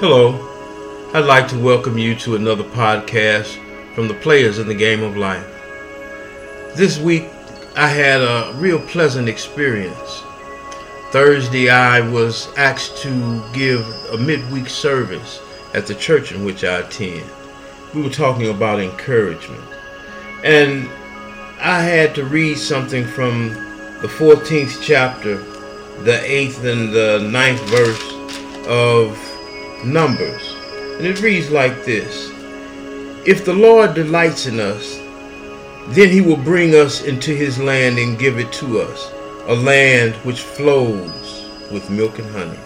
Hello, I'd like to welcome you to another podcast from the players in the game of life. This week I had a real pleasant experience. Thursday I was asked to give a midweek service at the church in which I attend. We were talking about encouragement. And I had to read something from the 14th chapter, the 8th and the ninth verse of Numbers. And it reads like this If the Lord delights in us, then he will bring us into his land and give it to us, a land which flows with milk and honey.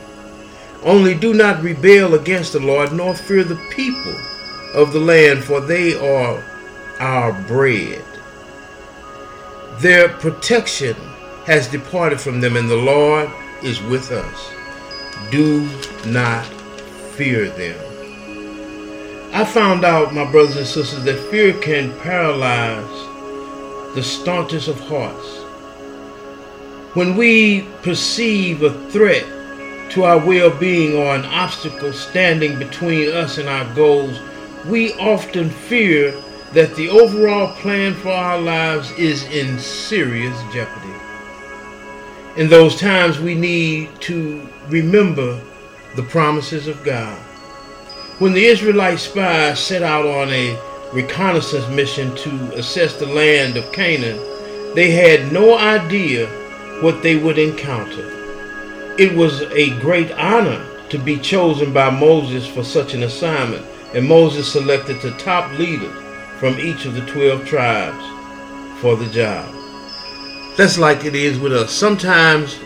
Only do not rebel against the Lord, nor fear the people of the land, for they are our bread. Their protection has departed from them, and the Lord is with us. Do not fear them. I found out, my brothers and sisters, that fear can paralyze the staunchest of hearts. When we perceive a threat to our well being or an obstacle standing between us and our goals, we often fear that the overall plan for our lives is in serious jeopardy. In those times, we need to remember the promises of God. When the Israelite spies set out on a reconnaissance mission to assess the land of Canaan, they had no idea what they would encounter. It was a great honor to be chosen by Moses for such an assignment, and Moses selected the top leaders from each of the 12 tribes for the job. That's like it is with us. Sometimes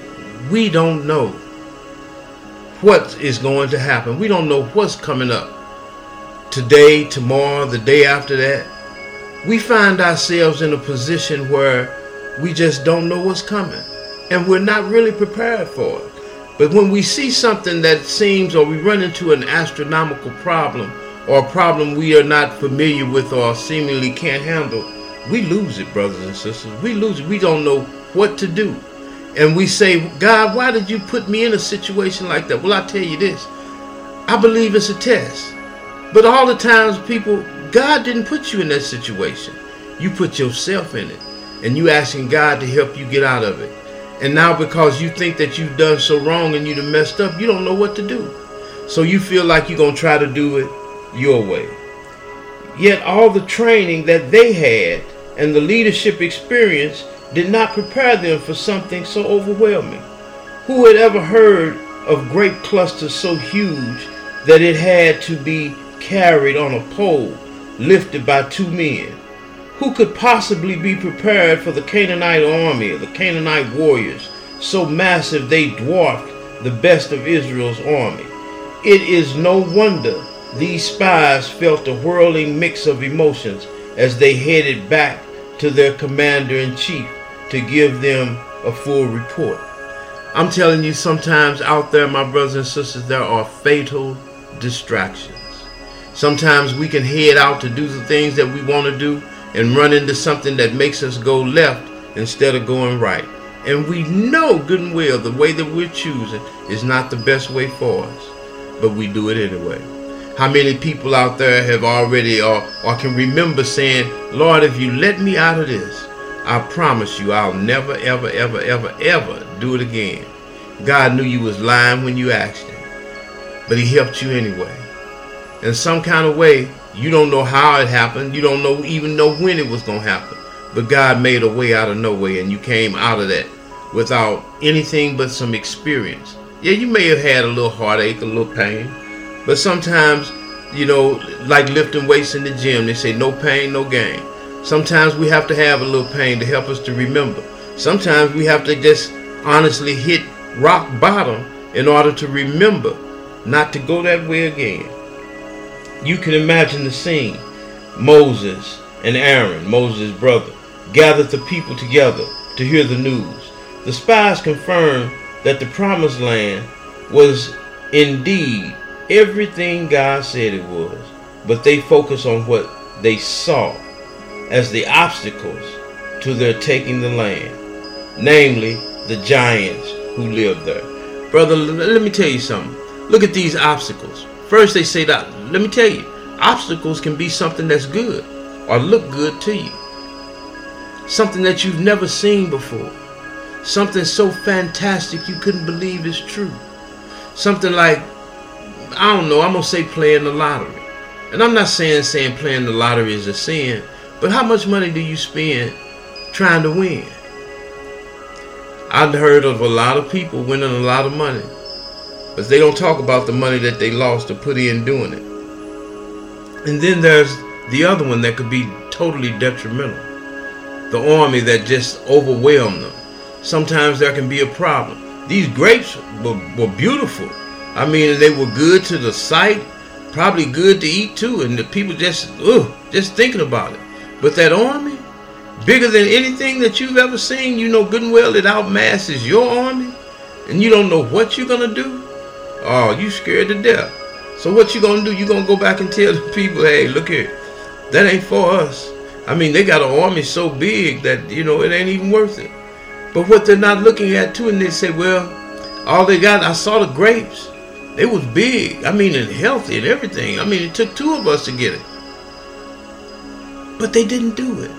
we don't know what is going to happen. We don't know what's coming up. Today, tomorrow, the day after that. We find ourselves in a position where we just don't know what's coming. And we're not really prepared for it. But when we see something that seems, or we run into an astronomical problem, or a problem we are not familiar with or seemingly can't handle, we lose it, brothers and sisters. We lose it. We don't know what to do and we say, God, why did you put me in a situation like that? Well, I tell you this I believe it's a test. But all the times, people, God didn't put you in that situation. You put yourself in it. And you asking God to help you get out of it. And now, because you think that you've done so wrong and you've messed up, you don't know what to do. So you feel like you're going to try to do it your way. Yet, all the training that they had and the leadership experience did not prepare them for something so overwhelming. Who had ever heard of grape clusters so huge that it had to be carried on a pole lifted by two men? Who could possibly be prepared for the Canaanite army or the Canaanite warriors, so massive they dwarfed the best of Israel's army? It is no wonder these spies felt a whirling mix of emotions as they headed back to their commander in chief to give them a full report. I'm telling you, sometimes out there, my brothers and sisters, there are fatal distractions. Sometimes we can head out to do the things that we want to do and run into something that makes us go left instead of going right. And we know good and well the way that we're choosing is not the best way for us, but we do it anyway. How many people out there have already or, or can remember saying, Lord, if you let me out of this, I promise you, I'll never, ever, ever, ever, ever do it again. God knew you was lying when you asked him, but he helped you anyway. In some kind of way, you don't know how it happened. You don't know even know when it was to happen. But God made a way out of no way, and you came out of that without anything but some experience. Yeah, you may have had a little heartache, a little pain, but sometimes, you know, like lifting weights in the gym, they say no pain, no gain. Sometimes we have to have a little pain to help us to remember. Sometimes we have to just honestly hit rock bottom in order to remember not to go that way again. You can imagine the scene. Moses and Aaron, Moses' brother, gathered the people together to hear the news. The spies confirmed that the promised land was indeed everything God said it was, but they focused on what they saw as the obstacles to their taking the land, namely the giants who lived there. Brother, let me tell you something. Look at these obstacles. First, they say that, let me tell you, obstacles can be something that's good or look good to you. Something that you've never seen before. Something so fantastic you couldn't believe is true. Something like, I don't know, I'm going to say playing the lottery. And I'm not saying saying playing the lottery is a sin, but how much money do you spend trying to win? I've heard of a lot of people winning a lot of money, but they don't talk about the money that they lost to put in doing it. And then there's the other one that could be totally detrimental. The army that just overwhelmed them. Sometimes there can be a problem. These grapes were, were beautiful. I mean, they were good to the sight, probably good to eat too, and the people just, ugh, just thinking about it. But that army, bigger than anything that you've ever seen, you know good and well it outmasses your army, and you don't know what you're gonna do. Oh, you scared to death. So what you gonna do? You gonna go back and tell the people, hey, look here, that ain't for us. I mean, they got an army so big that you know it ain't even worth it. But what they're not looking at too, and they say, well, all they got, I saw the grapes. They was big. I mean, and healthy and everything. I mean, it took two of us to get it. But they didn't do it.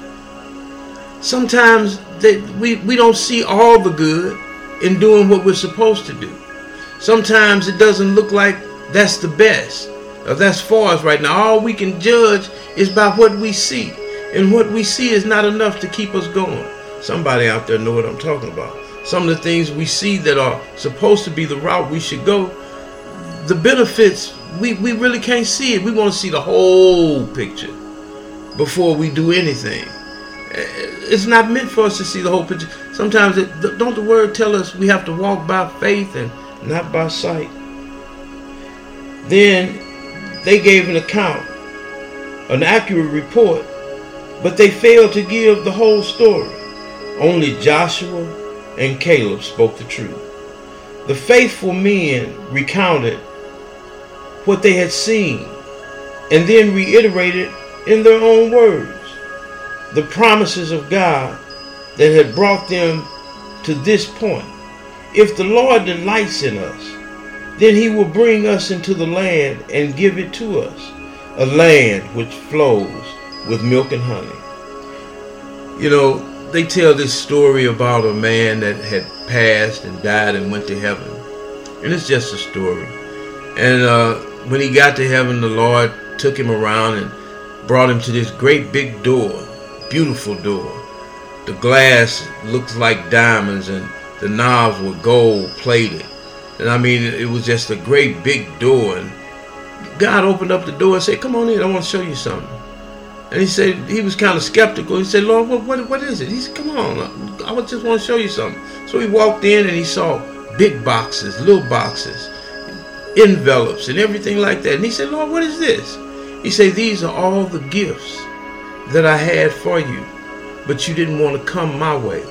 Sometimes they, we, we don't see all the good in doing what we're supposed to do. Sometimes it doesn't look like that's the best. Or that's for us right now. All we can judge is by what we see. And what we see is not enough to keep us going. Somebody out there know what I'm talking about. Some of the things we see that are supposed to be the route we should go, the benefits, we, we really can't see it. We want to see the whole picture before we do anything. Eh, it's not meant for us to see the whole picture. Sometimes, it, don't the word tell us we have to walk by faith and not by sight? Then they gave an account, an accurate report, but they failed to give the whole story. Only Joshua and Caleb spoke the truth. The faithful men recounted what they had seen and then reiterated in their own words the promises of God that had brought them to this point. If the Lord delights in us, then he will bring us into the land and give it to us, a land which flows with milk and honey. You know, they tell this story about a man that had passed and died and went to heaven. And it's just a story. And uh, when he got to heaven, the Lord took him around and brought him to this great big door, beautiful door. The glass looks like diamonds and the knobs were gold plated. And I mean, it was just a great big door. And God opened up the door and said, Come on in, I want to show you something. And he said, he was kind of skeptical. He said, Lord, what, what, what is it? He said, come on, I just want to show you something. So he walked in and he saw big boxes, little boxes, envelopes, and everything like that. And he said, Lord, what is this? He said, these are all the gifts that I had for you, but you didn't want to come my way.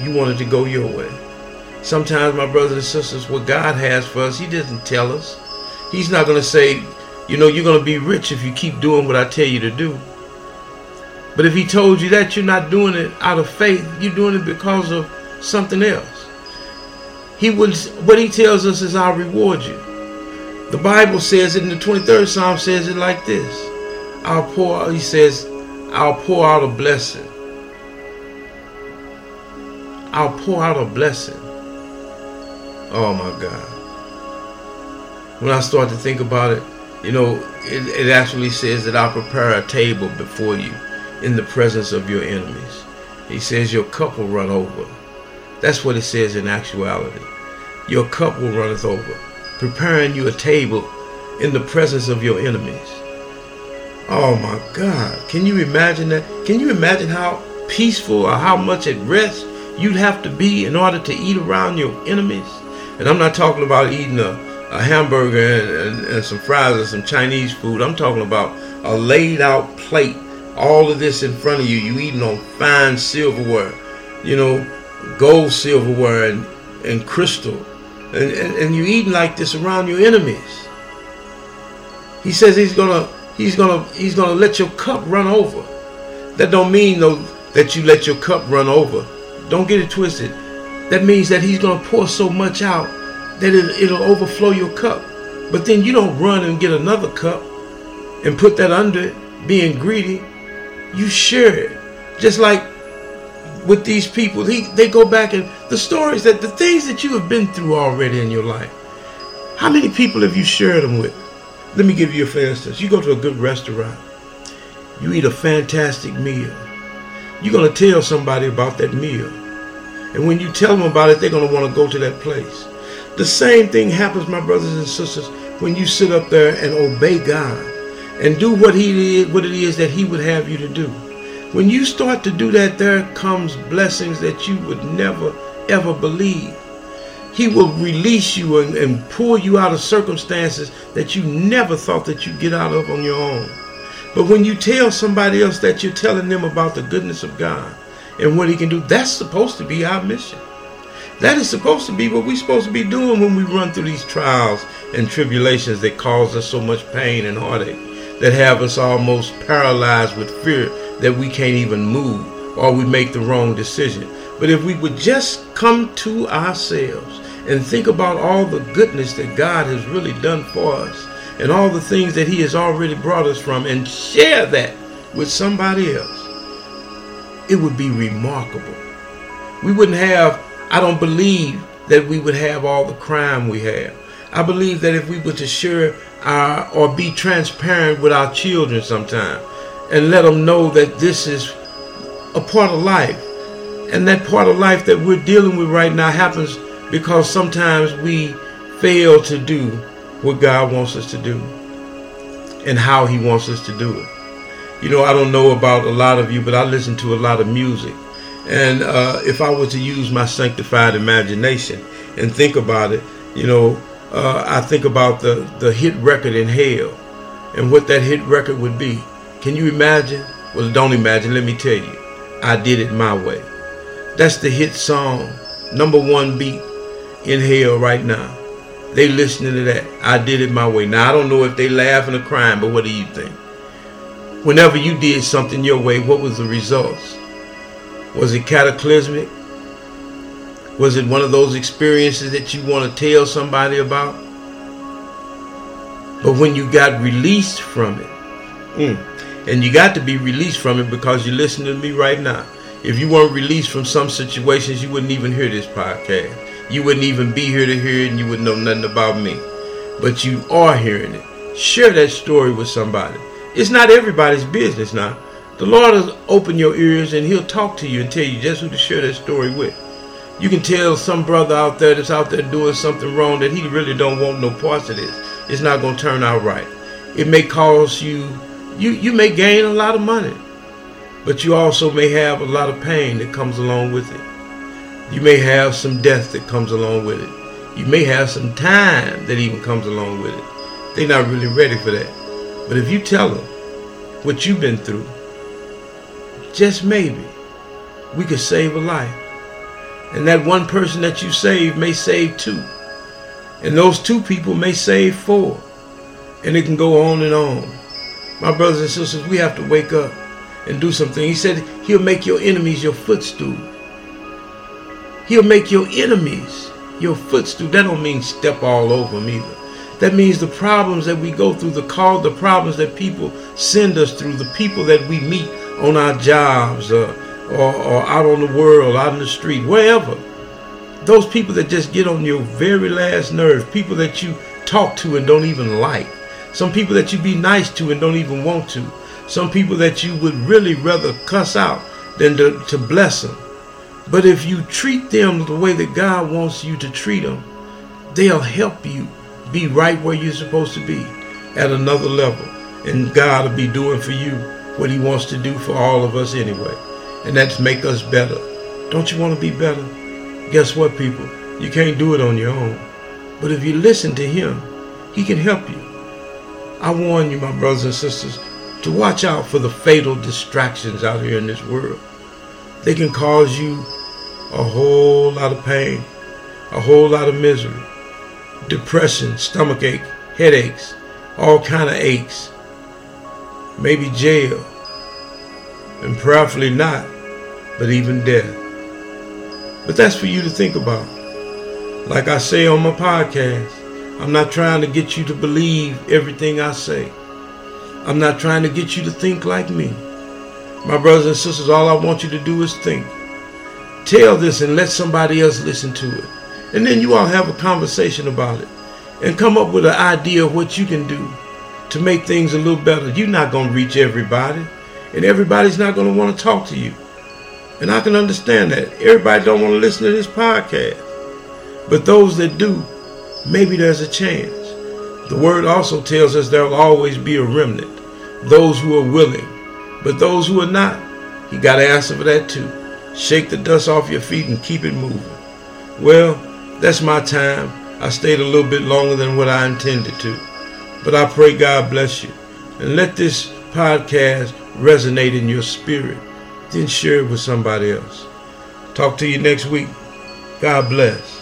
You wanted to go your way. Sometimes, my brothers and sisters, what God has for us, He doesn't tell us. He's not going to say, you know, you're going to be rich if you keep doing what I tell you to do. But if he told you that, you're not doing it out of faith. You're doing it because of something else. He would, what he tells us is, I'll reward you. The Bible says it in the 23rd Psalm says it like this. I'll pour, he says, I'll pour out a blessing. I'll pour out a blessing. Oh my God. When I start to think about it, you know, it, it actually says that I'll prepare a table before you in the presence of your enemies. He says your cup will run over. That's what it says in actuality. Your cup will runneth over, preparing you a table in the presence of your enemies. Oh my God. Can you imagine that? Can you imagine how peaceful or how much at rest you'd have to be in order to eat around your enemies? And I'm not talking about eating a, a hamburger and, and, and some fries or some Chinese food. I'm talking about a laid out plate all of this in front of you. You eating on fine silverware, you know, gold silverware and, and crystal. And, and, and you eating like this around your enemies. He says he's gonna he's gonna he's gonna let your cup run over. That don't mean though that you let your cup run over. Don't get it twisted. That means that he's gonna pour so much out that it, it'll overflow your cup. But then you don't run and get another cup and put that under it, being greedy. You share it. Just like with these people, he, they go back and the stories that the things that you have been through already in your life. How many people have you shared them with? Let me give you a for instance. You go to a good restaurant. You eat a fantastic meal. You're going to tell somebody about that meal. And when you tell them about it, they're going to want to go to that place. The same thing happens, my brothers and sisters, when you sit up there and obey God and do what He what it is that He would have you to do. When you start to do that, there comes blessings that you would never ever believe. He will release you and, and pull you out of circumstances that you never thought that you'd get out of on your own. But when you tell somebody else that you're telling them about the goodness of God and what He can do, that's supposed to be our mission. That is supposed to be what we're supposed to be doing when we run through these trials and tribulations that cause us so much pain and heartache, that have us almost paralyzed with fear that we can't even move or we make the wrong decision. But if we would just come to ourselves and think about all the goodness that God has really done for us and all the things that He has already brought us from and share that with somebody else, it would be remarkable. We wouldn't have I don't believe that we would have all the crime we have. I believe that if we were to share our or be transparent with our children sometime and let them know that this is a part of life and that part of life that we're dealing with right now happens because sometimes we fail to do what God wants us to do and how he wants us to do it. You know, I don't know about a lot of you, but I listen to a lot of music. And uh, if I were to use my sanctified imagination and think about it, you know, uh, I think about the, the hit record in hell and what that hit record would be. Can you imagine? Well, don't imagine. Let me tell you. I did it my way. That's the hit song, number one beat in hell right now. They listening to that. I did it my way. Now I don't know if they laughing or crying, but what do you think? Whenever you did something your way, what was the results? Was it cataclysmic? Was it one of those experiences that you want to tell somebody about? But when you got released from it, mm, and you got to be released from it because you're listening to me right now. If you weren't released from some situations, you wouldn't even hear this podcast. You wouldn't even be here to hear it and you wouldn't know nothing about me. But you are hearing it. Share that story with somebody. It's not everybody's business now. The Lord will open your ears and He'll talk to you and tell you just who to share that story with. You can tell some brother out there that's out there doing something wrong that he really don't want no parts of this. It's not going to turn out right. It may cause you, you, you may gain a lot of money, but you also may have a lot of pain that comes along with it. You may have some death that comes along with it. You may have some time that even comes along with it. They're not really ready for that. But if you tell them what you've been through, just maybe, we could save a life. And that one person that you save may save two. And those two people may save four. And it can go on and on. My brothers and sisters, we have to wake up and do something. He said he'll make your enemies your footstool. He'll make your enemies your footstool. That don't mean step all over them either. That means the problems that we go through, the call, the problems that people send us through, the people that we meet on our jobs or, or, or out on the world, out in the street, wherever. Those people that just get on your very last nerve, people that you talk to and don't even like, some people that you be nice to and don't even want to, some people that you would really rather cuss out than to, to bless them. But if you treat them the way that God wants you to treat them, they'll help you be right where you're supposed to be at another level. And God will be doing for you what he wants to do for all of us anyway. And that's make us better. Don't you want to be better? Guess what, people? You can't do it on your own. But if you listen to him, he can help you. I warn you, my brothers and sisters, to watch out for the fatal distractions out here in this world. They can cause you a whole lot of pain, a whole lot of misery, depression, stomach ache, headaches, all kind of aches maybe jail, and prayerfully not, but even death. But that's for you to think about. Like I say on my podcast, I'm not trying to get you to believe everything I say. I'm not trying to get you to think like me. My brothers and sisters, all I want you to do is think. Tell this and let somebody else listen to it. And then you all have a conversation about it and come up with an idea of what you can do to make things a little better. You're not going to reach everybody, and everybody's not going to want to talk to you. And I can understand that. Everybody don't want to listen to this podcast. But those that do, maybe there's a chance. The word also tells us there will always be a remnant, those who are willing. But those who are not, you got to answer for that too. Shake the dust off your feet and keep it moving. Well, that's my time. I stayed a little bit longer than what I intended to. But I pray God bless you. And let this podcast resonate in your spirit. Then share it with somebody else. Talk to you next week. God bless.